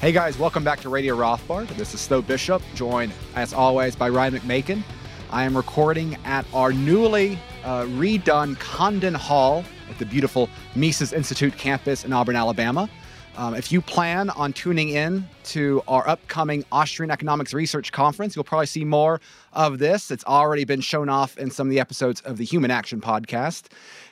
Hey guys, welcome back to Radio Rothbard. This is Tho Bishop, joined as always by Ryan McMaken. I am recording at our newly uh, redone Condon Hall at the beautiful Mises Institute campus in Auburn, Alabama. Um, if you plan on tuning in to our upcoming Austrian Economics Research Conference, you'll probably see more of this. It's already been shown off in some of the episodes of the Human Action podcast.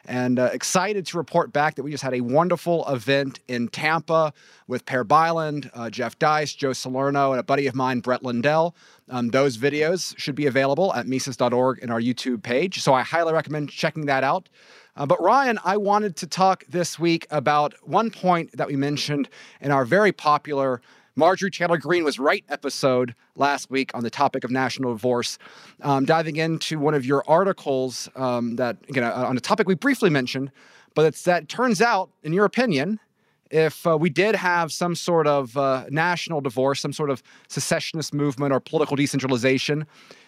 And uh, excited to report back that we just had a wonderful event in Tampa with Per Bylund, uh, Jeff Deist, Joe Salerno, and a buddy of mine, Brett Lindell. Um, those videos should be available at Mises.org in our YouTube page. So I highly recommend checking that out. Uh, but Ryan, I wanted to talk this week about one point that we mentioned in our very popular Marjorie Taylor Greene was right episode last week on the topic of national divorce, um, diving into one of your articles um, that, again, uh, on a topic we briefly mentioned, but it's that turns out, in your opinion, if uh, we did have some sort of uh, national divorce, some sort of secessionist movement or political decentralization,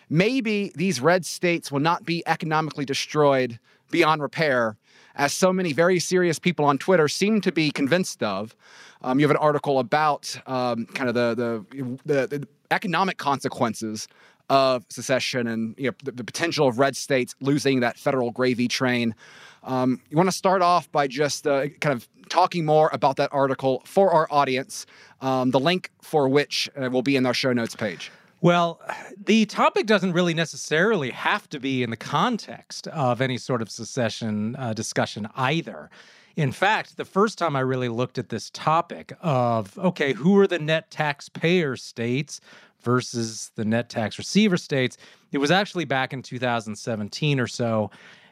maybe these red states will not be economically destroyed beyond repair, as so many very serious people on Twitter seem to be convinced of. Um, you have an article about um, kind of the, the, the, the economic consequences of secession and you know, the, the, potential of red states losing that federal gravy train. Um, you want to start off by just uh, kind of talking more about that article for our audience, um, the link for which uh, will be in our show notes page. Well, the topic doesn't really necessarily have to be in the context of any sort of secession uh, discussion either. In fact, the first time I really looked at this topic of, okay, who are the net taxpayer states versus the net tax receiver states, it was actually back in 2017 or so.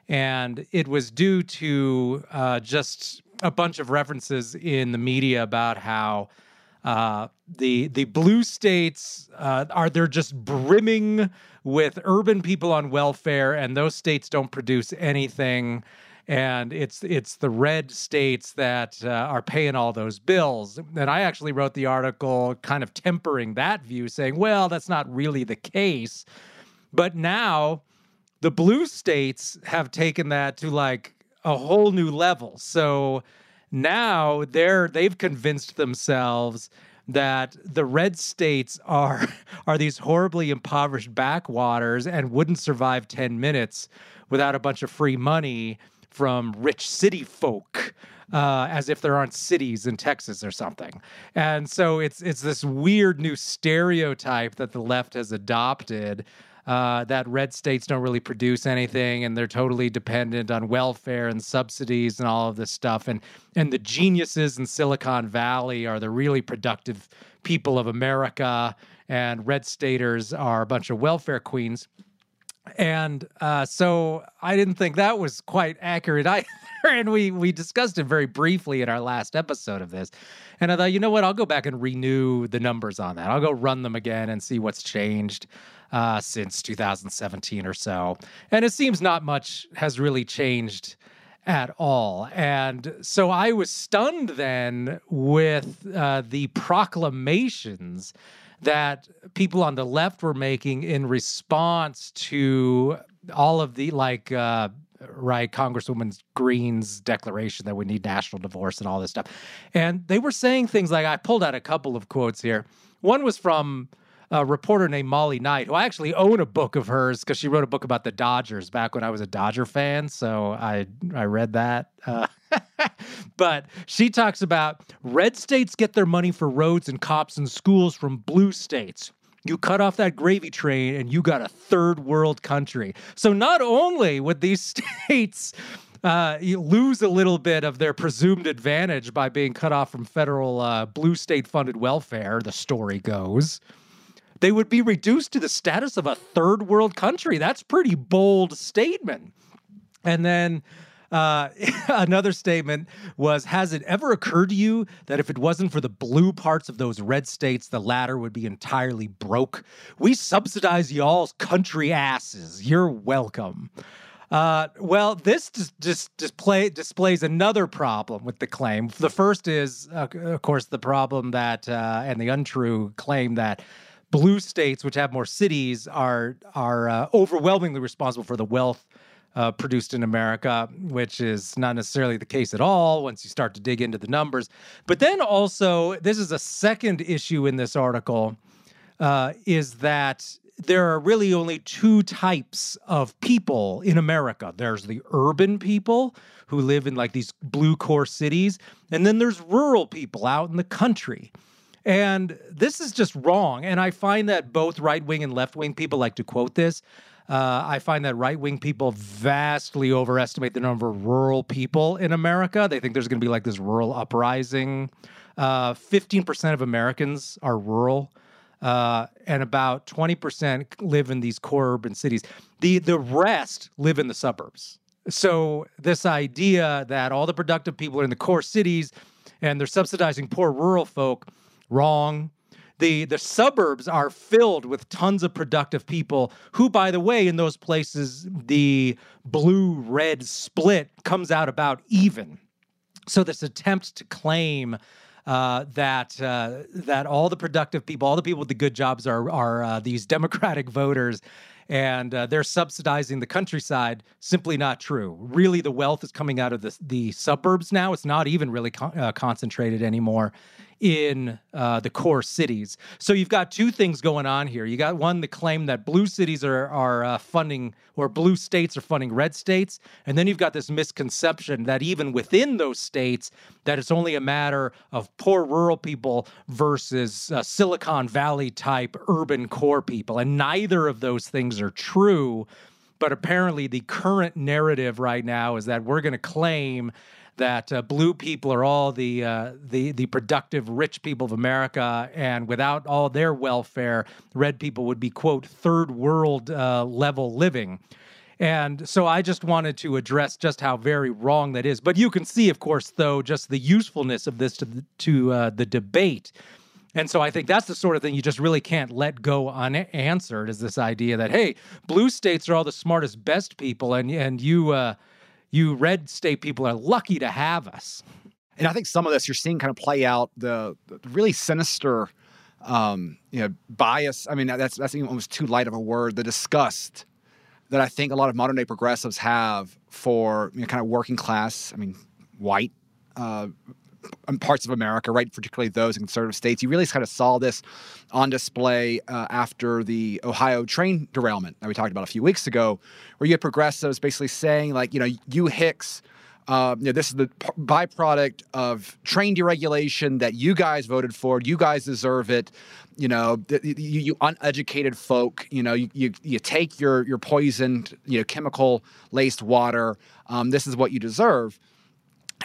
And it was due to uh, just a bunch of references in the media about how uh, the the blue states uh, are they're just brimming with urban people on welfare, and those states don't produce anything. And it's it's the red states that uh, are paying all those bills. And I actually wrote the article, kind of tempering that view, saying, "Well, that's not really the case." But now, the blue states have taken that to like a whole new level. So now they're they've convinced themselves that the red states are are these horribly impoverished backwaters and wouldn't survive 10 minutes without a bunch of free money from rich city folk uh, as if there aren't cities in Texas or something. And so it's it's this weird new stereotype that the left has adopted uh, that red states don't really produce anything and they're totally dependent on welfare and subsidies and all of this stuff. And and the geniuses in Silicon Valley are the really productive people of America, and red staters are a bunch of welfare queens. And uh, so I didn't think that was quite accurate either. and we we discussed it very briefly in our last episode of this. And I thought, you know what? I'll go back and renew the numbers on that. I'll go run them again and see what's changed uh, since 2017 or so. And it seems not much has really changed at all. And so I was stunned then with uh, the proclamations that people on the left were making in response to all of the like uh, right congresswoman green's declaration that we need national divorce and all this stuff and they were saying things like i pulled out a couple of quotes here one was from a reporter named Molly Knight, who I actually own a book of hers because she wrote a book about the Dodgers back when I was a Dodger fan. So I I read that. Uh, but she talks about red states get their money for roads and cops and schools from blue states. You cut off that gravy train and you got a third world country. So not only would these states uh, lose a little bit of their presumed advantage by being cut off from federal uh, blue state funded welfare, the story goes they would be reduced to the status of a third world country. That's pretty bold statement. And then uh, another statement was Has it ever occurred to you that if it wasn't for the blue parts of those red states, the latter would be entirely broke? We subsidize y'all's country asses. You're welcome. Uh, well, this just, just display, displays another problem with the claim. The first is, uh, of course, the problem that, uh, and the untrue claim that blue states, which have more cities, are are uh, overwhelmingly responsible for the wealth uh, produced in America, which is not necessarily the case at all once you start to dig into the numbers. But then also, this is a second issue in this article, uh, is that there are really only two types of people in America. There's the urban people who live in like these blue core cities, and then there's rural people out in the country. And this is just wrong. And I find that both right wing and left wing people like to quote this. Uh, I find that right wing people vastly overestimate the number of rural people in America. They think there's going to be like this rural uprising. Uh, 15% of Americans are rural uh, and about 20% live in these core urban cities. The, the rest live in the suburbs. So, this idea that all the productive people are in the core cities and they're subsidizing poor rural folk, wrong. The, the suburbs are filled with tons of productive people who, by the way, in those places, the blue red split comes out about even. So, this attempt to claim uh, that uh, that all the productive people, all the people with the good jobs, are are uh, these Democratic voters, and uh, they're subsidizing the countryside. Simply not true. Really, the wealth is coming out of the the suburbs now. It's not even really con- uh, concentrated anymore in uh, the core cities. So you've got two things going on here. You got one, the claim that blue cities are are uh, funding or blue states are funding red states, and then you've got this misconception that even within those states, that it's only a matter of poor rural people versus uh, Silicon Valley type urban core people, and neither of those things are true. But apparently, the current narrative right now is that we're going to claim that uh, blue people are all the uh, the the productive rich people of America, and without all their welfare, red people would be quote third world uh, level living. And so I just wanted to address just how very wrong that is. But you can see, of course, though, just the usefulness of this to the, to uh, the debate. And so I think that's the sort of thing you just really can't let go unanswered is this idea that hey, blue states are all the smartest, best people, and and you uh, you red state people are lucky to have us. And I think some of this you're seeing kind of play out the, the really sinister, um, you know, bias. I mean, that's that's almost too light of a word. The disgust that I think a lot of modern day progressives have for you know, kind of working class. I mean, white uh, parts of America, right? Particularly those in conservative states. You really kind of saw this on display uh, after the Ohio train derailment that we talked about a few weeks ago, where you had progressives basically saying, like, you know, you Hicks. Uh, you know, this is the p- byproduct of train deregulation that you guys voted for. You guys deserve it. You know, you, you uneducated folk. You know, you, you, you take your your poisoned, you know, chemical laced water. Um, this is what you deserve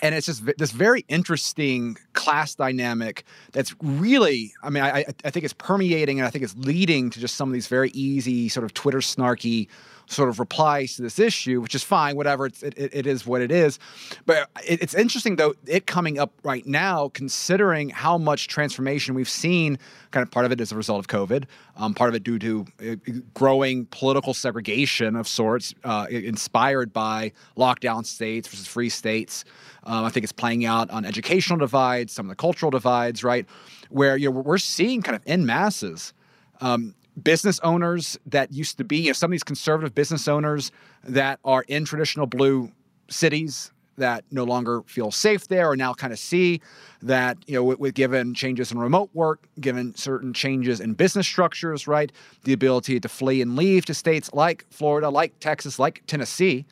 and it's just this very interesting class dynamic that's really i mean I, I think it's permeating and i think it's leading to just some of these very easy sort of twitter snarky sort of replies to this issue, which is fine, whatever. It's, it, it is what it is. But it, it's interesting, though, it coming up right now, considering how much transformation we've seen. Kind of part of it as a result of COVID, um, part of it due to uh, growing political segregation of sorts, uh, inspired by lockdown states versus free states. Um, I think it's playing out on educational divides, some of the cultural divides, right? Where you know we're seeing kind of in masses um, business owners that used to be, you know, some of these conservative business owners that are in traditional blue cities that no longer feel safe there or now kind of see that you know with, with, given changes in remote work given certain changes in business structures right the ability to flee and leave to states like florida like texas like tennessee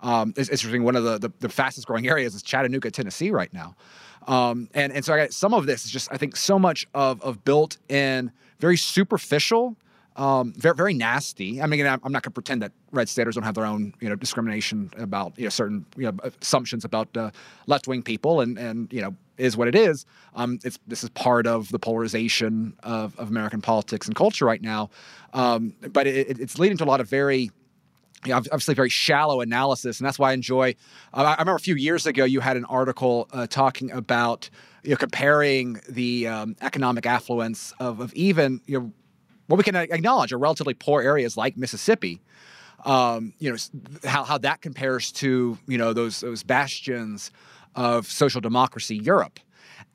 um, it's interesting one of the, the, the, fastest growing areas is chattanooga tennessee right now um, and, and so I got some of this is just i think so much of, of built in very superficial um, very, very nasty. I mean, I'm not going to pretend that red staters don't have their own, you know, discrimination about you know certain you know assumptions about uh, left wing people, and and you know is what it is. Um, it's this is part of the polarization of, of American politics and culture right now, um, but it, it's leading to a lot of very you know, obviously very shallow analysis, and that's why I enjoy. Uh, I remember a few years ago you had an article uh, talking about you know comparing the um, economic affluence of, of even you know what we can acknowledge are relatively poor areas like Mississippi. Um, you know how, how that compares to you know those those bastions of social democracy Europe.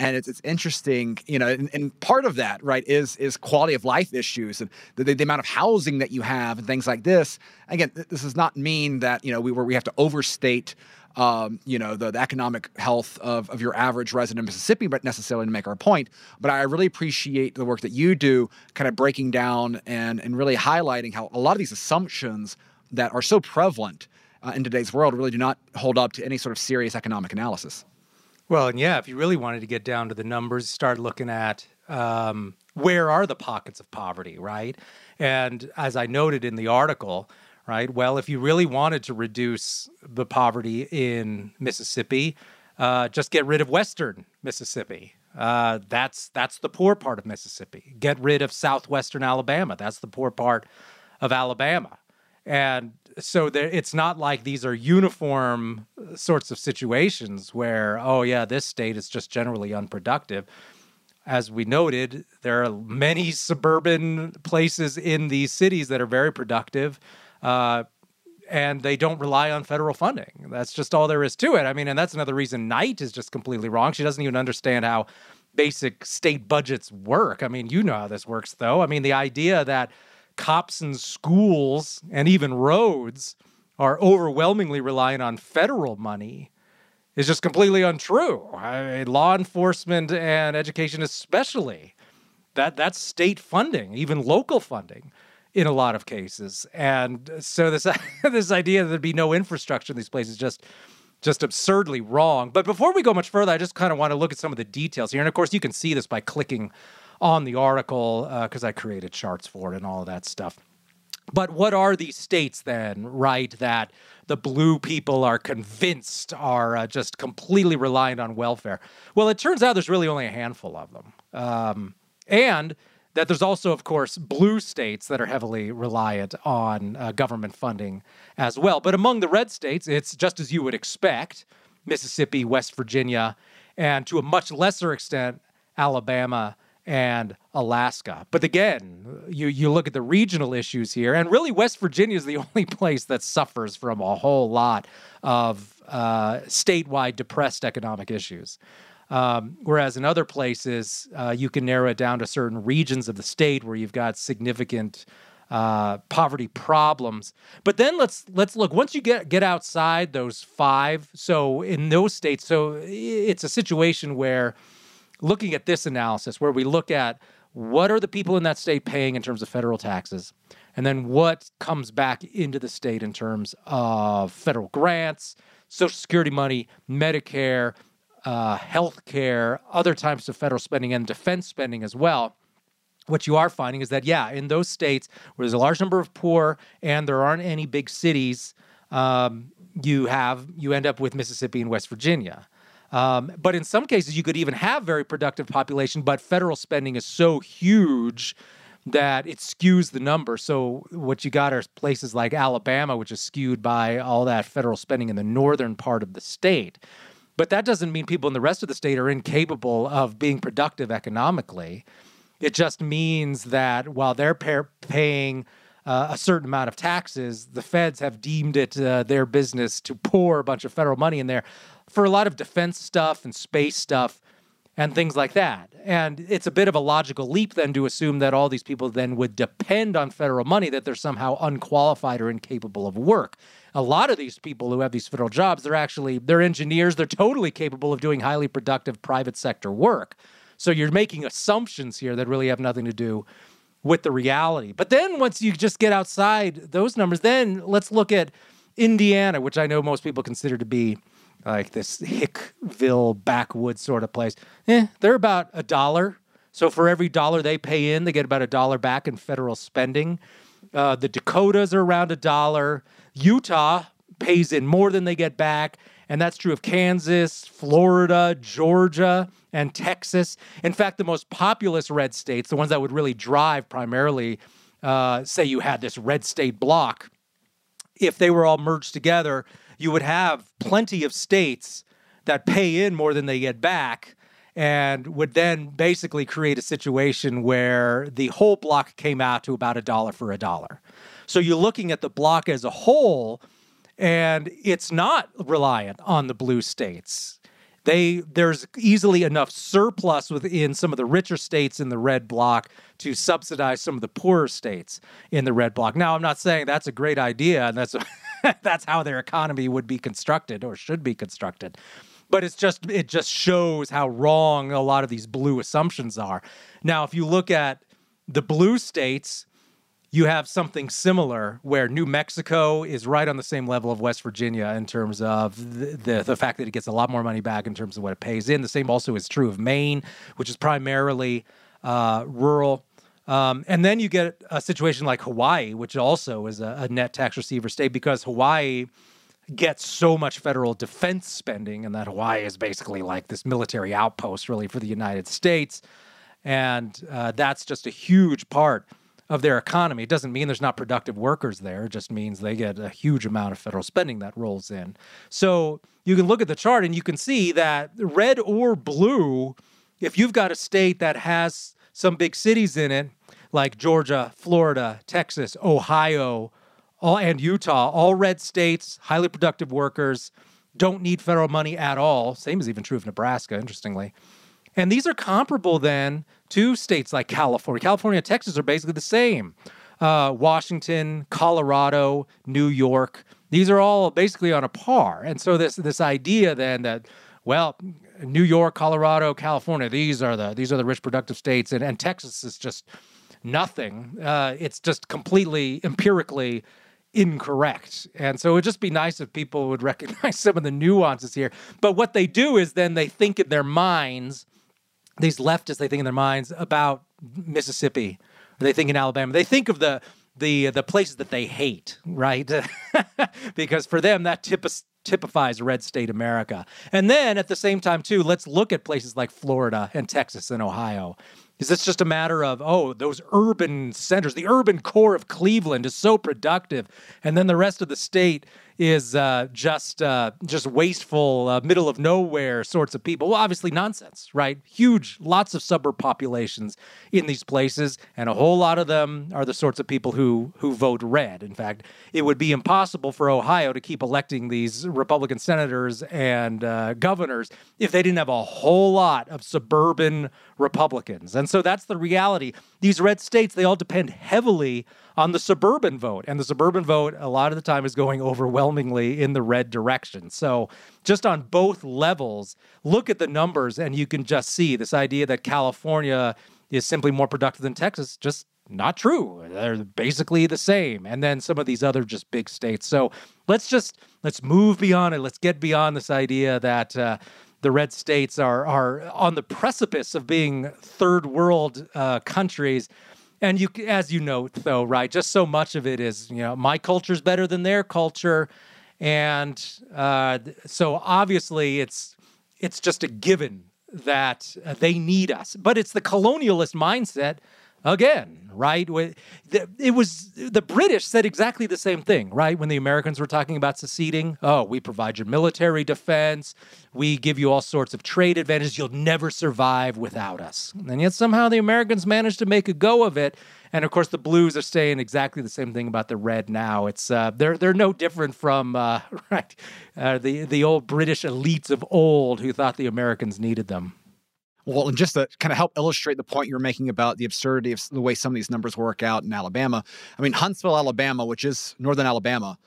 And it's, it's interesting, you know, and, and part of that, right, is is quality of life issues and the, the, the, amount of housing that you have and things like this. Again, this does not mean that you know we were we have to overstate. Um, you know the, the, economic health of, of your average resident in Mississippi, but necessarily to make our point. But I really appreciate the work that you do, kind of breaking down and and really highlighting how a lot of these assumptions that are so prevalent uh, in today's world really do not hold up to any sort of serious economic analysis. Well, and yeah, if you really wanted to get down to the numbers, start looking at um, where are the pockets of poverty, right? And as I noted in the article, right, well, if you really wanted to reduce the poverty in Mississippi, uh, just get rid of Western Mississippi. Uh, that's that's the poor part of Mississippi. Get rid of southwestern Alabama. That's the poor part of Alabama. And so there, it's not like these are uniform sorts of situations where, oh, yeah, this state is just generally unproductive. As we noted, there are many suburban places in these cities that are very productive. Uh, and they don't rely on federal funding. That's just all there is to it. I mean, and that's another reason Knight is just completely wrong. She doesn't even understand how basic state budgets work. I mean, you know how this works, though. I mean, the idea that cops and schools and even roads are overwhelmingly reliant on federal money is just completely untrue. I mean, law enforcement and education, especially, that that's state funding, even local funding, in a lot of cases. And so this this idea that there'd be no infrastructure in these places just just absurdly wrong. But before we go much further, I just kind of want to look at some of the details here. And of course, you can see this by clicking on the article because uh, I created charts for it and all of that stuff. But what are these states then, right, that the blue people are convinced are uh, just completely reliant on welfare? Well, it turns out there's really only a handful of them. Um, and that there's also, of course, blue states that are heavily reliant on uh, government funding as well. But among the red states, it's just as you would expect Mississippi, West Virginia, and to a much lesser extent, Alabama and Alaska. But again, you you look at the regional issues here, and really West Virginia is the only place that suffers from a whole lot of uh, statewide depressed economic issues. Um, whereas in other places, uh, you can narrow it down to certain regions of the state where you've got significant uh, poverty problems. But then let's let's look once you get get outside those five. So in those states, so it's a situation where looking at this analysis where we look at what are the people in that state paying in terms of federal taxes and then what comes back into the state in terms of federal grants social security money medicare uh, health care other types of federal spending and defense spending as well. What you are finding is that yeah in those states where there's a large number of poor and there aren't any big cities um, you have you end up with mississippi and west virginia um, but in some cases, you could even have very productive population, but federal spending is so huge that it skews the number. So what you got are places like Alabama, which is skewed by all that federal spending in the northern part of the state. But that doesn't mean people in the rest of the state are incapable of being productive economically. It just means that while they're pay- paying uh, a certain amount of taxes, the feds have deemed it uh, their business to pour a bunch of federal money in there for a lot of defense stuff and space stuff and things like that. And it's a bit of a logical leap then to assume that all these people then would depend on federal money, that they're somehow unqualified or incapable of work. A lot of these people who have these federal jobs, they're actually they're engineers, they're totally capable of doing highly productive private sector work. So you're making assumptions here that really have nothing to do with the reality. But then once you just get outside those numbers, then let's look at Indiana, which I know most people consider to be like this Hickville backwoods sort of place. Eh, they're about a dollar. So for every dollar they pay in, they get about a dollar back in federal spending. Uh, the Dakotas are around a dollar. Utah pays in more than they get back. And that's true of Kansas, Florida, Georgia, and Texas. In fact, the most populous red states, the ones that would really drive primarily, uh, say you had this red state block, if they were all merged together, you would have plenty of states that pay in more than they get back and would then basically create a situation where the whole block came out to about a dollar for a dollar. So you're looking at the block as a whole, and it's not reliant on the blue states. they there's easily enough surplus within some of the richer states in the red block to subsidize some of the poorer states in the red block. Now, I'm not saying that's a great idea and that's that's how their economy would be constructed or should be constructed. But it's just it just shows how wrong a lot of these blue assumptions are. Now, if you look at the blue states, you have something similar where New Mexico is right on the same level of West Virginia in terms of the, the, the, fact that it gets a lot more money back in terms of what it pays in. The same also is true of Maine, which is primarily uh, rural. Um, and then you get a situation like Hawaii, which also is a, a net tax receiver state because Hawaii gets so much federal defense spending, and that Hawaii is basically like this military outpost, really, for the United States. And uh, that's just a huge part of their economy. It doesn't mean there's not productive workers there. It just means they get a huge amount of federal spending that rolls in. So you can look at the chart and you can see that red or blue, if you've got a state that has some big cities in it, like Georgia, Florida, Texas, Ohio, all and Utah, all red states, highly productive workers, don't need federal money at all. Same is even true of Nebraska, interestingly. And these are comparable then to states like California. California and Texas are basically the same. Uh, Washington, Colorado, New York, these are all basically on a par. And so this this idea then that well, New York, Colorado, California, these are the these are the rich productive states, and, and Texas is just nothing. Uh, it's just completely empirically incorrect. And so it would just be nice if people would recognize some of the nuances here. But what they do is then they think in their minds these leftists they think in their minds about Mississippi. They think in Alabama. They think of the the the places that they hate, right? because for them that typifies red state America. And then at the same time too, let's look at places like Florida and Texas and Ohio. Is this just a matter of, oh, those urban centers, the urban core of Cleveland is so productive, and then the rest of the state is uh, just uh, just wasteful, uh, middle of nowhere sorts of people. Well, obviously nonsense, right? Huge, lots of suburb populations in these places, and a whole lot of them are the sorts of people who who vote red. In fact, it would be impossible for Ohio to keep electing these Republican senators and uh, governors if they didn't have a whole lot of suburban Republicans. And so that's the reality. These red states, they all depend heavily on the suburban vote. And the suburban vote, a lot of the time, is going overwhelmingly in the red direction. So, just on both levels, look at the numbers and you can just see this idea that California is simply more productive than Texas just not true. They're basically the same. And then some of these other just big states. So let's just let's move beyond it. Let's get beyond this idea that uh, the red states are are on the precipice of being third world uh, countries and you as you note though right just so much of it is you know my culture's better than their culture. And uh, so obviously it's it's just a given that uh, they need us. But it's the colonialist mindset again, right? It was the British said exactly the same thing, right? When the Americans were talking about seceding, oh, we provide your military defense, we give you all sorts of trade advantages, you'll never survive without us. And yet somehow the Americans managed to make a go of it. And of course, the Blues are saying exactly the same thing about the Red now. It's uh, they're they're no different from uh, right uh, the the old British elites of old who thought the Americans needed them. Well, and just to kind of help illustrate the point you're making about the absurdity of the way some of these numbers work out in Alabama, I mean, Huntsville, Alabama, which is northern Alabama,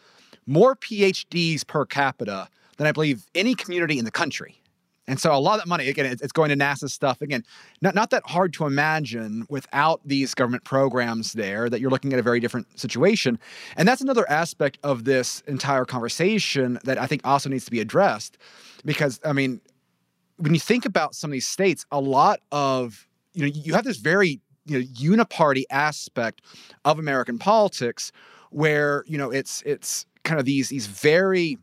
more PhDs per capita than I believe any community in the country. And so a lot of that money, again, it's going to NASA stuff. Again, not, not that hard to imagine without these government programs there that you're looking at a very different situation. And that's another aspect of this entire conversation that I think also needs to be addressed. Because, I mean, when you think about some of these states, a lot of you know you have this very you know uniparty aspect of American politics where you know it's it's kind of these these very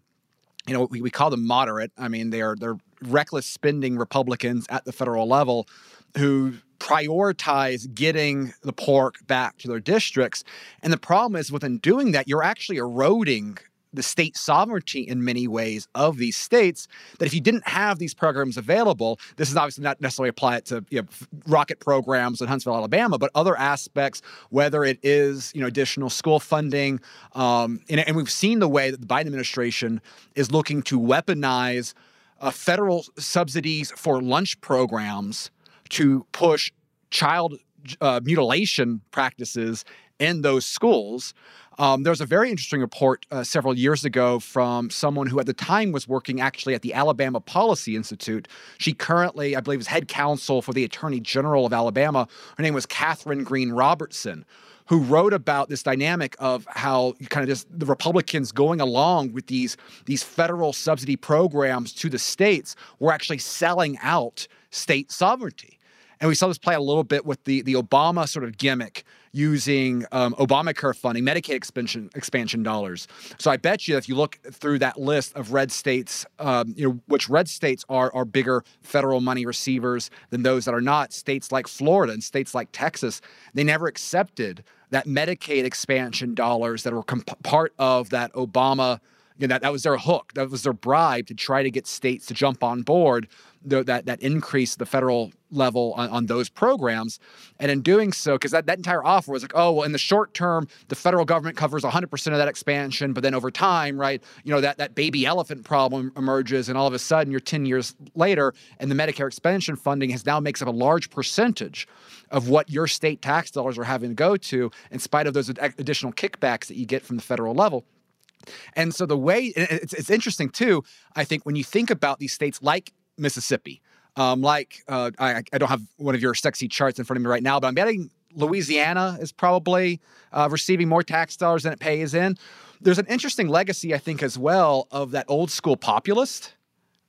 you know we, we call them moderate. I mean they are they're reckless spending Republicans at the federal level who prioritize getting the pork back to their districts. And the problem is within doing that, you're actually eroding the state sovereignty in many ways of these states that if you didn't have these programs available this is obviously not necessarily apply it to you know, rocket programs in huntsville alabama but other aspects whether it is you know additional school funding um, and, and we've seen the way that the biden administration is looking to weaponize uh, federal subsidies for lunch programs to push child uh, mutilation practices in those schools. Um, there was a very interesting report uh, several years ago from someone who at the time was working actually at the Alabama Policy Institute. She currently, I believe, is head counsel for the Attorney General of Alabama. Her name was Katherine Green Robertson who wrote about this dynamic of how kind of just the Republicans going along with these these federal subsidy programs to the states were actually selling out state sovereignty. And we saw this play a little bit with the, the Obama sort of gimmick using um, Obamacare funding, Medicaid expansion expansion dollars. So I bet you if you look through that list of red states, um, you know which red states are are bigger federal money receivers than those that are not. States like Florida and states like Texas, they never accepted that Medicaid expansion dollars that were comp- part of that Obama know, that, that was their hook. That was their bribe to try to get states to jump on board the, that that increase the federal level on, on those programs. And in doing so, because that, that entire offer was like, oh, well, in the short term, the federal government covers 100% of that expansion. But then over time, right, you know, that, that baby elephant problem emerges. And all of a sudden, you're 10 years later, and the Medicare expansion funding has now makes up a large percentage of what your state tax dollars are having to go to, in spite of those additional kickbacks that you get from the federal level. And so the way it's, it's interesting too, I think when you think about these states like Mississippi, um, like uh, I, I, don't have one of your sexy charts in front of me right now, but I'm betting Louisiana is probably uh, receiving more tax dollars than it pays in. There's an interesting legacy, I think, as well of that old school populist,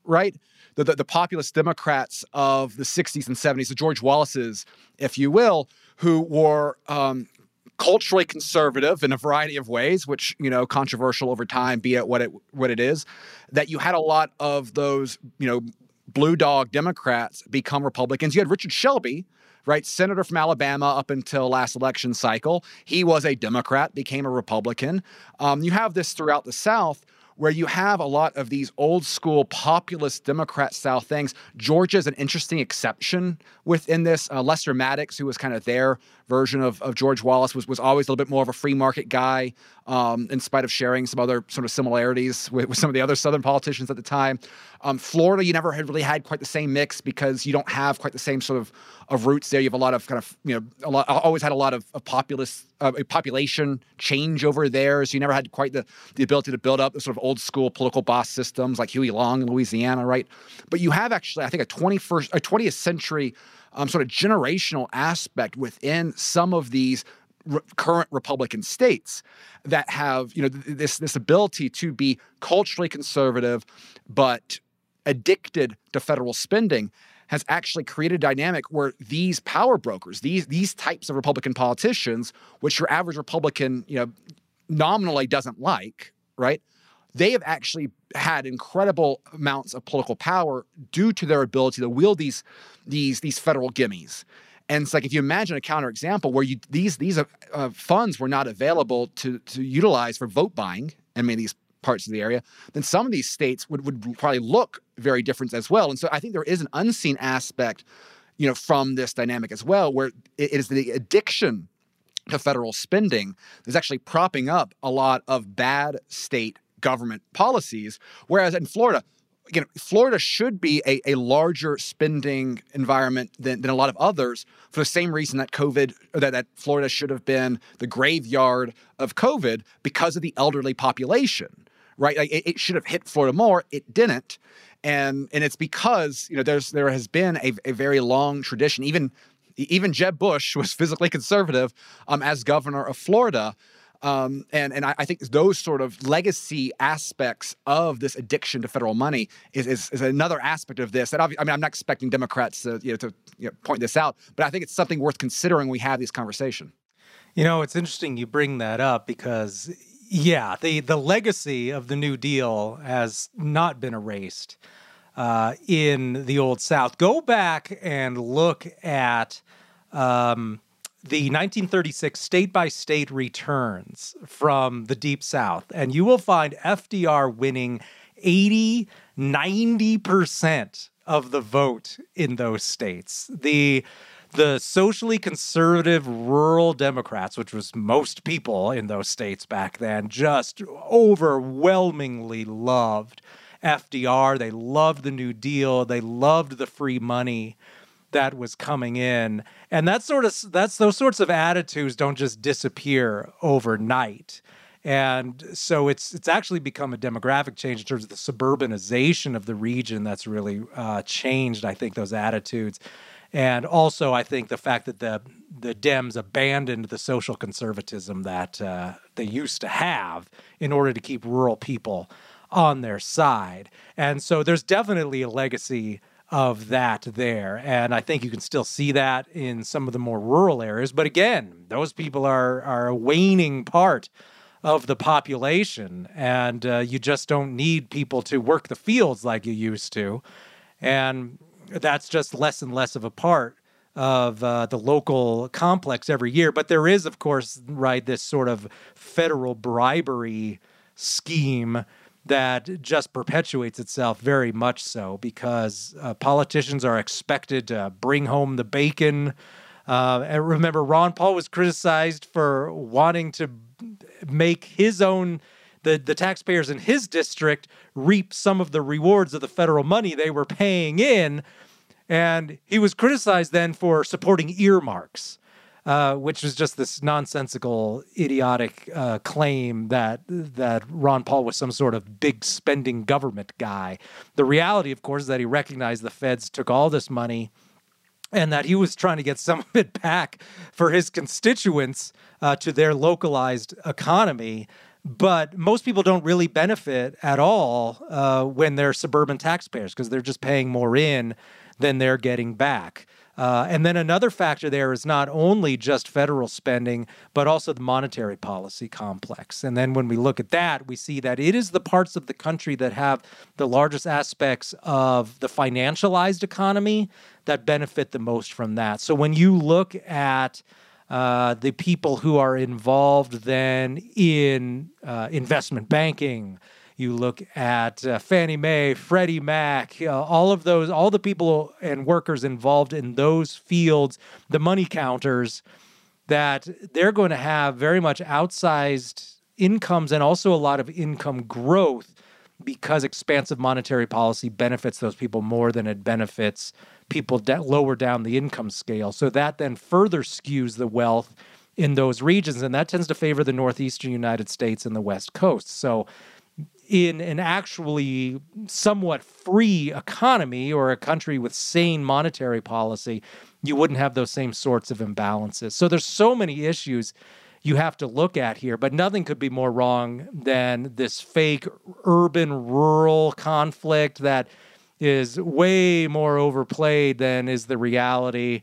right? The, the, the populist Democrats of the 60s and 70s, the George Wallaces, if you will, who were um, culturally conservative in a variety of ways, which you know controversial over time, be it what it what it is. That you had a lot of those you know blue dog Democrats become Republicans. You had Richard Shelby, right, senator from Alabama up until last election cycle. He was a Democrat, became a Republican. Um, you have this throughout the South where you have a lot of these old school populist Democrat style things. Georgia's an interesting exception within this. Uh, Lester Maddox, who was kind of their version of, of George Wallace, was, was always a little bit more of a free market guy, um, in spite of sharing some other sort of similarities with, with some of the other Southern politicians at the time. Um, Florida, you never had really had quite the same mix because you don't have quite the same sort of, of roots there. You have a lot of kind of, you know, a lot, always had a lot of, of populist, uh, population change over there. So you never had quite the, the ability to build up the sort of old school political boss systems like Huey Long in Louisiana, right? But you have actually, I think, a 21st, a 20th century um, sort of generational aspect within some of these re- current Republican states that have you know th- this this ability to be culturally conservative, but addicted to federal spending has actually created a dynamic where these power brokers, these these types of Republican politicians, which your average Republican, you know, nominally doesn't like, right? They have actually had incredible amounts of political power due to their ability to wield these these these federal gimmies. And it's like if you imagine a counterexample where you these these uh, uh, funds were not available to to utilize for vote buying in many of these parts of the area, then some of these states would would probably look very different as well. And so I think there is an unseen aspect, you know, from this dynamic as well, where it is the addiction to federal spending that's actually propping up a lot of bad state government policies. Whereas in Florida, again, Florida should be a, a larger spending environment than, than a lot of others for the same reason that COVID, that, that Florida should have been the graveyard of COVID because of the elderly population, right? Like it, it should have hit Florida more. It didn't. And, and it's because you know there's there has been a, a very long tradition even even Jeb Bush was physically conservative um, as governor of Florida um, and and I, I, think those sort of legacy aspects of this addiction to federal money is, is, is another aspect of this. That I mean, I'm not expecting Democrats to you know to you know, point this out, but I think it's something worth considering. When we have this conversation. You know, it's interesting you bring that up because yeah, the the legacy of the New Deal has not been erased uh, in the old South. Go back and look at. Um, the 1936 state by state returns from the Deep South, and you will find FDR winning 80, 90% of the vote in those states. The the socially conservative rural Democrats, which was most people in those states back then, just overwhelmingly loved FDR. They loved the New Deal. They loved the free money that was coming in. And that sort of that's those sorts of attitudes don't just disappear overnight. And so it's it's actually become a demographic change in terms of the suburbanization of the region that's really uh, changed. I think those attitudes, and also I think the fact that the the Dems abandoned the social conservatism that uh, they used to have in order to keep rural people on their side. And so there's definitely a legacy of that there. And I think you can still see that in some of the more rural areas. But again, those people are, are a waning part of the population, and uh, you just don't need people to work the fields like you used to. And that's just less and less of a part of uh, the local complex every year. But there is, of course, right, this sort of federal bribery scheme that just perpetuates itself very much so because uh, politicians are expected to bring home the bacon. Uh, and remember, Ron Paul was criticized for wanting to make his own the, the taxpayers in his district reap some of the rewards of the federal money they were paying in. And he was criticized then for supporting earmarks, uh, which was just this nonsensical, idiotic uh, claim that that Ron Paul was some sort of big spending government guy. The reality, of course, is that he recognized the feds took all this money and that he was trying to get some of it back for his constituents uh, to their localized economy. But most people don't really benefit at all uh, when they're suburban taxpayers because they're just paying more in than they're getting back. Uh, and then another factor there is not only just federal spending, but also the monetary policy complex. And then when we look at that, we see that it is the parts of the country that have the largest aspects of the financialized economy that benefit the most from that. So when you look at uh, the people who are involved then in uh, investment banking, you look at uh, Fannie Mae, Freddie Mac, uh, all of those, all the people and workers involved in those fields, the money counters, that they're going to have very much outsized incomes and also a lot of income growth because expansive monetary policy benefits those people more than it benefits people de- lower down the income scale. So that then further skews the wealth in those regions, and that tends to favor the northeastern United States and the West Coast. So in an actually somewhat free economy or a country with sane monetary policy, you wouldn't have those same sorts of imbalances. So there's so many issues you have to look at here, but nothing could be more wrong than this fake urban rural conflict that is way more overplayed than is the reality.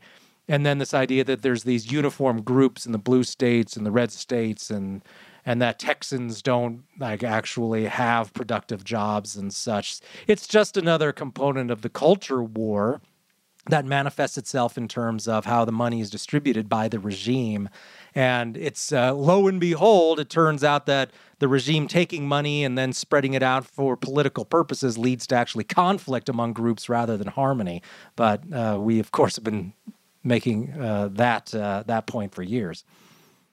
And then this idea that there's these uniform groups in the blue states and the red states and and that Texans don't like actually have productive jobs and such. It's just another component of the culture war that manifests itself in terms of how the money is distributed by the regime. And it's uh, lo and behold, it turns out that the regime taking money and then spreading it out for political purposes leads to actually conflict among groups rather than harmony. But uh, we, of course, have been making uh, that uh, that point for years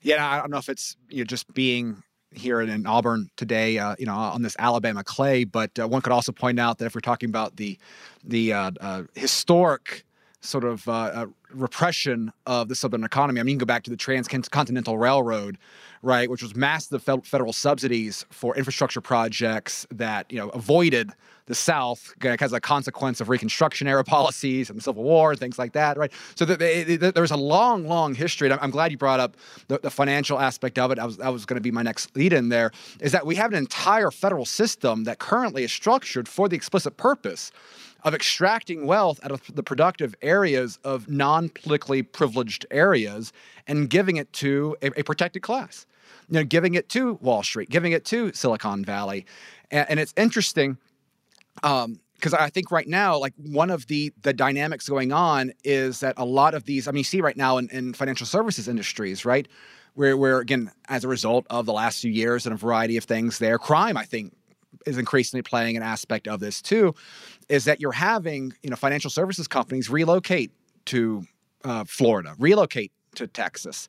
yeah, I don't know if it's you know just being here in, in Auburn today, uh, you know, on this Alabama clay, but uh, one could also point out that if we're talking about the the uh, uh historic sort of uh, uh, repression of the southern economy, I mean, you can go back to the Transcontinental Railroad, right, which was massive federal subsidies for infrastructure projects that you know avoided the South as a consequence of Reconstruction era policies and the Civil War and things like that, right? So the, the, the, there's a long, long history. I'm, I'm glad you brought up the, financial aspect of it. I was, that was going to be my next lead in there. Is that we have an entire federal system that currently is structured for the explicit purpose of extracting wealth out of the productive areas of non politically privileged areas and giving it to a, a, protected class. You know, giving it to Wall Street, giving it to Silicon Valley. And, and it's interesting um, because I think right now, like one of the the dynamics going on is that a lot of these, I mean, you see right now in, in financial services industries, right, where where again, as a result of the last few years and a variety of things there, crime, I think, is increasingly playing an aspect of this too, is that you're having you know financial services companies relocate to uh, Florida, relocate to Texas.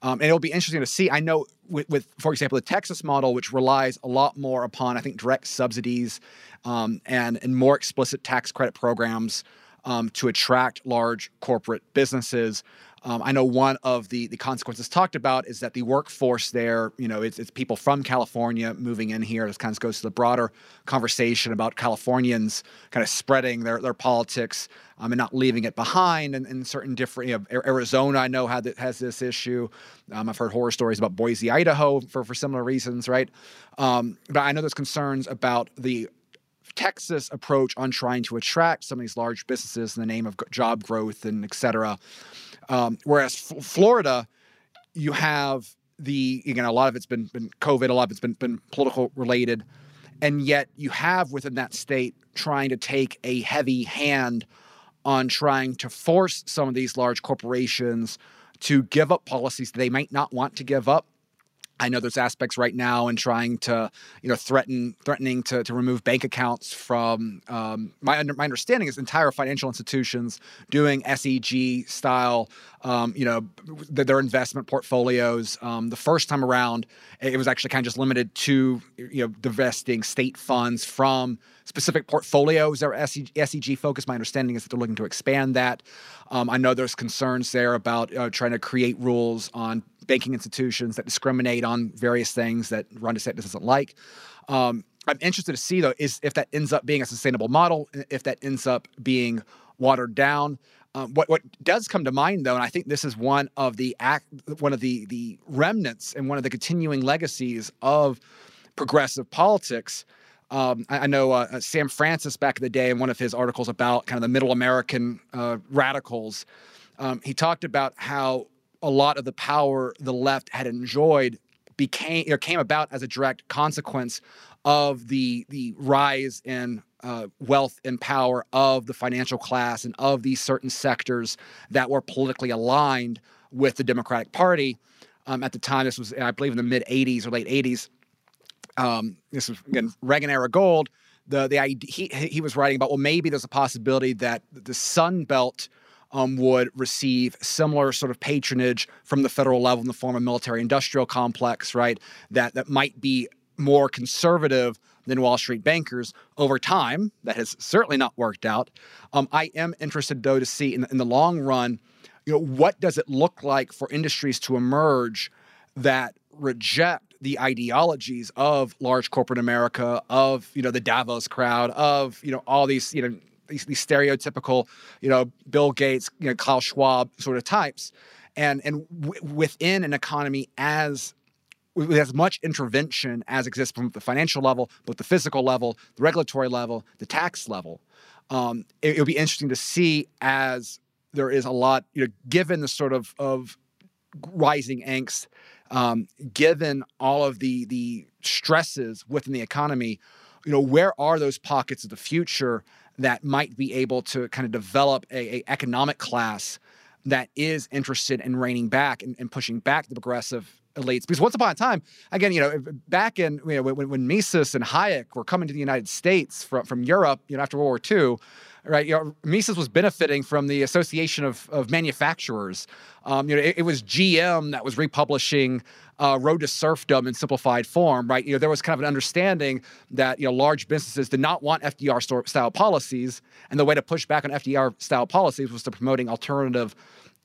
Um, and it'll be interesting to see. I know with, with, for example, the Texas model, which relies a lot more upon, I think, direct subsidies um, and and more explicit tax credit programs um, to attract large corporate businesses. Um, I know one of the the consequences talked about is that the workforce there, you know, it's, it's people from California moving in here. This kind of goes to the broader conversation about Californians kind of spreading their their politics um, and not leaving it behind. And, in certain different, you know, Arizona, I know had has this issue. Um, I've heard horror stories about Boise, Idaho, for for similar reasons, right? Um, but I know there's concerns about the Texas approach on trying to attract some of these large businesses in the name of job growth and et cetera. Um, whereas F- Florida, you have the again a lot of it's been been COVID, a lot of it's been been political related, and yet you have within that state trying to take a heavy hand on trying to force some of these large corporations to give up policies they might not want to give up I know there's aspects right now in trying to, you know, threaten, threatening to, to remove bank accounts from. Um, my my understanding is entire financial institutions doing ESG style, um, you know, their investment portfolios. Um, the first time around, it was actually kind of just limited to, you know, divesting state funds from specific portfolios that are ESG focused. My understanding is that they're looking to expand that. Um, I know there's concerns there about uh, trying to create rules on banking institutions that discriminate on various things that Ron DeSantis doesn't like. Um, I'm interested to see though is if that ends up being a sustainable model, if that ends up being watered down. Um, what what does come to mind though, and I think this is one of the act, one of the the remnants and one of the continuing legacies of progressive politics. Um, I, I, know uh, uh Sam Francis back in the day in one of his articles about kind of the middle American uh, radicals. Um, he talked about how a lot of the power the left had enjoyed became or came about as a direct consequence of the the rise in uh, wealth and power of the financial class and of these certain sectors that were politically aligned with the Democratic Party. Um, at the time, this was, I believe, in the mid '80s or late '80s. Um, this was again Reagan era gold. The the he he was writing about well maybe there's a possibility that the Sun Belt um, would receive similar sort of patronage from the federal level in the form of military industrial complex, right? That that might be more conservative than Wall Street bankers over time. That has certainly not worked out. Um, I am interested, though, to see in, in the long run, you know, what does it look like for industries to emerge that reject the ideologies of large corporate America, of you know the Davos crowd, of you know all these you know these, these stereotypical, you know, Bill Gates, you know, Klaus Schwab sort of types, and and w- within an economy as with as much intervention as exists from the financial level, both the physical level, the regulatory level, the tax level. Um, it, it'll be interesting to see as there is a lot, you know, given the sort of of rising angst, um, given all of the the stresses within the economy, you know, where are those pockets of the future that might be able to kind of develop a, a economic class that is interested in reining back and, and, pushing back the progressive elites. Because once upon a time, again, you know, back in you know when, when Mises and Hayek were coming to the United States from from Europe, you know, after World War II, right? You know, Mises was benefiting from the Association of, of Manufacturers. Um, you know, it, it, was GM that was republishing uh, Road to Serfdom in simplified form, right? You know, there was kind of an understanding that you know large businesses did not want FDR style policies, and the way to push back on FDR style policies was to promoting alternative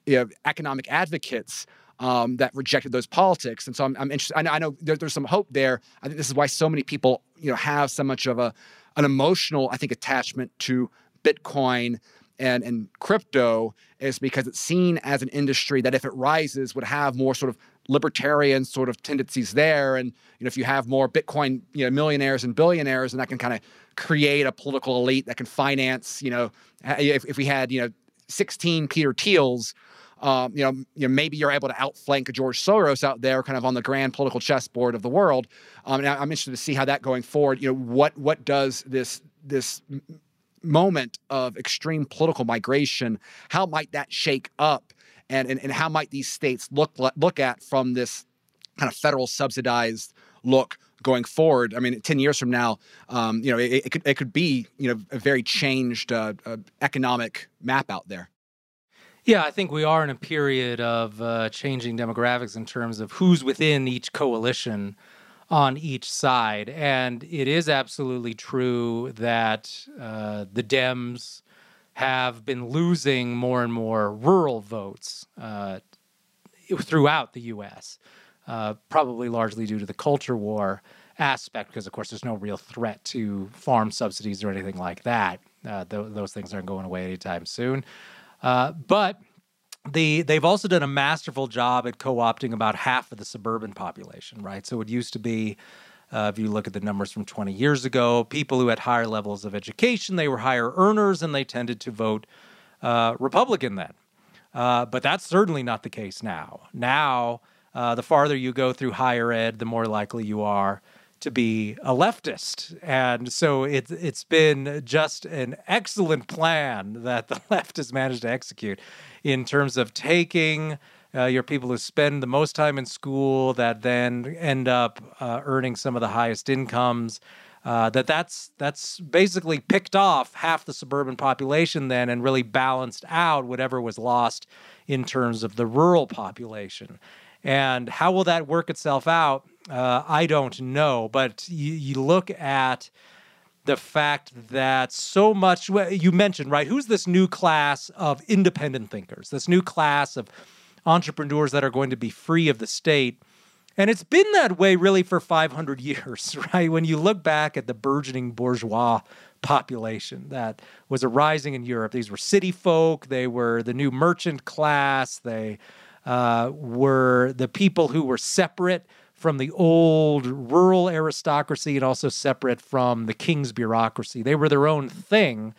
you know, economic advocates. Um, that rejected those politics. And so I'm, I'm interested. I know, I know there, there's some hope there. I think this is why so many people, you know, have so much of a an emotional, I think, attachment to Bitcoin and, and crypto is because it's seen as an industry that if it rises would have more sort of libertarian sort of tendencies there and you know if you have more bitcoin you know millionaires and billionaires and that can kind of create a political elite that can finance you know if, if we had you know 16 peter thiels um, you know, you know, maybe you're able to outflank George Soros out there, kind of on the grand political chessboard of the world. Um, and I'm interested to see how that going forward. You know, what what does this this moment of extreme political migration, how might that shake up? And, and, and how might these states look look at from this kind of federal subsidized look going forward? I mean, ten years from now, um, you know, it, it, could it could be you know a very changed uh, uh, economic map out there. Yeah, I think we are in a period of uh, changing demographics in terms of who's within each coalition on each side. And it is absolutely true that uh, the Dems have been losing more and more rural votes uh, throughout the U.S., uh, probably largely due to the culture war aspect, because, of course, there's no real threat to farm subsidies or anything like that. Uh, th- those things aren't going away anytime soon. Uh, but the they've also done a masterful job at co-opting about half of the suburban population, right? So it used to be, uh, if you look at the numbers from 20 years ago, people who had higher levels of education, they were higher earners, and they tended to vote uh, Republican then. Uh, but that's certainly not the case now. Now, uh, the farther you go through higher ed, the more likely you are to be a leftist. And so it's it's been just an excellent plan that the left has managed to execute in terms of taking uh, your people who spend the most time in school that then end up uh, earning some of the highest incomes. Uh, that that's that's basically picked off half the suburban population then and really balanced out whatever was lost in terms of the rural population. And how will that work itself out? Uh, I don't know. But you, you look at the fact that so much you mentioned right who's this new class of independent thinkers this new class of entrepreneurs that are going to be free of the state and it's been that way really for 500 years right when you look back at the burgeoning bourgeois population that was arising in europe these were city folk they were the new merchant class they uh, were the people who were separate from the old rural aristocracy and also separate from the king's bureaucracy. They were their own thing.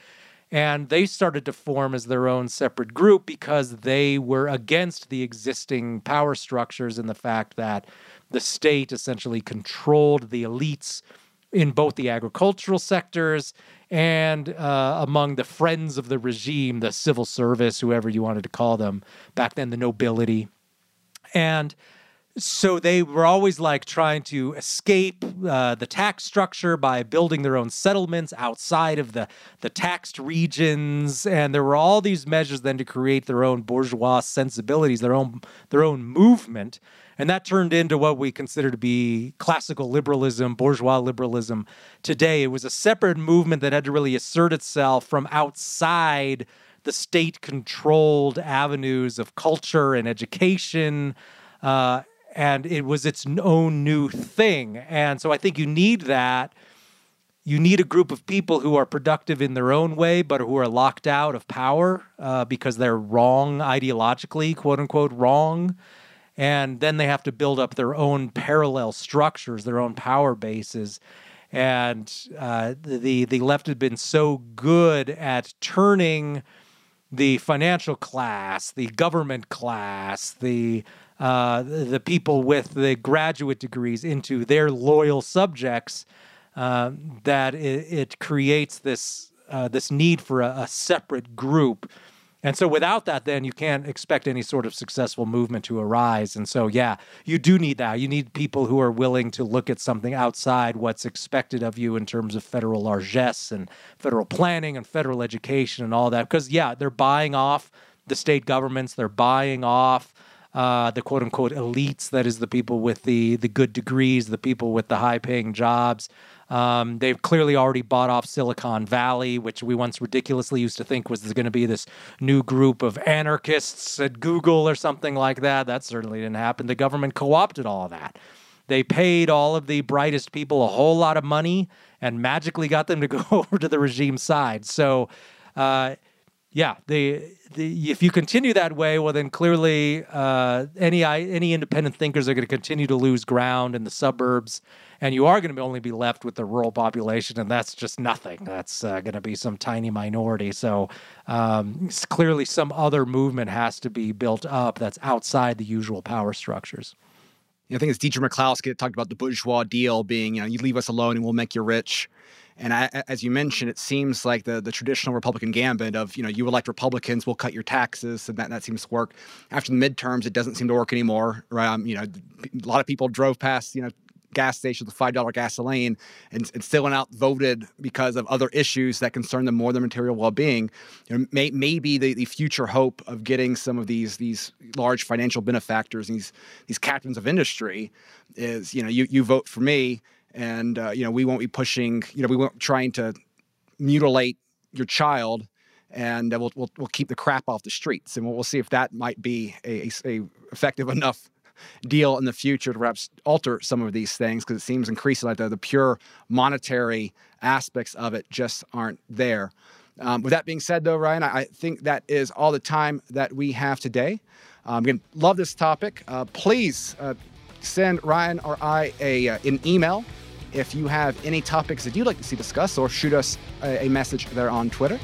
And they started to form as their own separate group because they were against the existing power structures and the fact that the state essentially controlled the elites in both the agricultural sectors and uh, among the friends of the regime, the civil service, whoever you wanted to call them, back then, the nobility. And so they were always like trying to escape uh, the tax structure by building their own settlements outside of the, the taxed regions. And there were all these measures then to create their own bourgeois sensibilities their own their own movement. And that turned into what we consider to be classical liberalism bourgeois liberalism today. It was a separate movement that had to really assert itself from outside the state controlled avenues of culture and education uh, and it was its own new thing. And so I think you need that. You need a group of people who are productive in their own way, but who are locked out of power uh, because they're wrong ideologically, quote unquote, wrong. And then they have to build up their own parallel structures, their own power bases. And uh, the the left had been so good at turning the financial class, the government class, the uh, the people with the graduate degrees into their loyal subjects, uh, that it, it, creates this uh, this need for a, a, separate group. And so, without that, then you can't expect any sort of successful movement to arise. And so, yeah, you do need that. You need people who are willing to look at something outside what's expected of you in terms of federal largesse and federal planning and federal education and all that. Because, yeah, they're buying off the state governments, they're buying off uh, the quote unquote elites, that is the people with the the good degrees, the people with the high paying jobs. Um, they've clearly already bought off Silicon Valley, which we once ridiculously used to think was going to be this new group of anarchists at Google or something like that. That certainly didn't happen. The government co opted all of that. They paid all of the brightest people a whole lot of money and magically got them to go over to the regime side. So, uh, yeah, the, the, if you continue that way, well, then clearly uh, any any independent thinkers are going to continue to lose ground in the suburbs, and you are going to only be left with the rural population, and that's just nothing. That's uh, going to be some tiny minority. So um, clearly, some other movement has to be built up that's outside the usual power structures. I think it's Deirdre that talked about the bourgeois deal being, you know, you leave us alone and we'll make you rich. And I, as you mentioned, it seems like the, the traditional Republican gambit of, you know, you elect Republicans, we'll cut your taxes, and that, that seems to work. After the midterms, it doesn't seem to work anymore, right? Um, you know, a lot of people drove past, you know, gas stations with $5 gasoline and, and still went outvoted because of other issues that concern them more than material well-being you know, may, maybe the, the future hope of getting some of these these large financial benefactors these these captains of industry is you know you, you vote for me and uh, you know we won't be pushing you know we won't trying to mutilate your child and uh, we'll, we'll, we'll keep the crap off the streets and we'll, we'll see if that might be a, a, a effective enough deal in the future to perhaps alter some of these things because it seems increasingly like the, the pure monetary aspects of it just aren't there. Um, with that being said, though, Ryan, I, I, think that is all the time that we have today. I'm Um, again, love this topic. Uh, please uh, send Ryan or I a, uh, an email if you have any topics that you'd like to see discussed, or shoot us a, a message there on Twitter.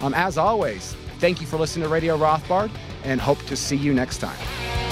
Um, as always, thank you for listening to Radio Rothbard and hope to see you next time.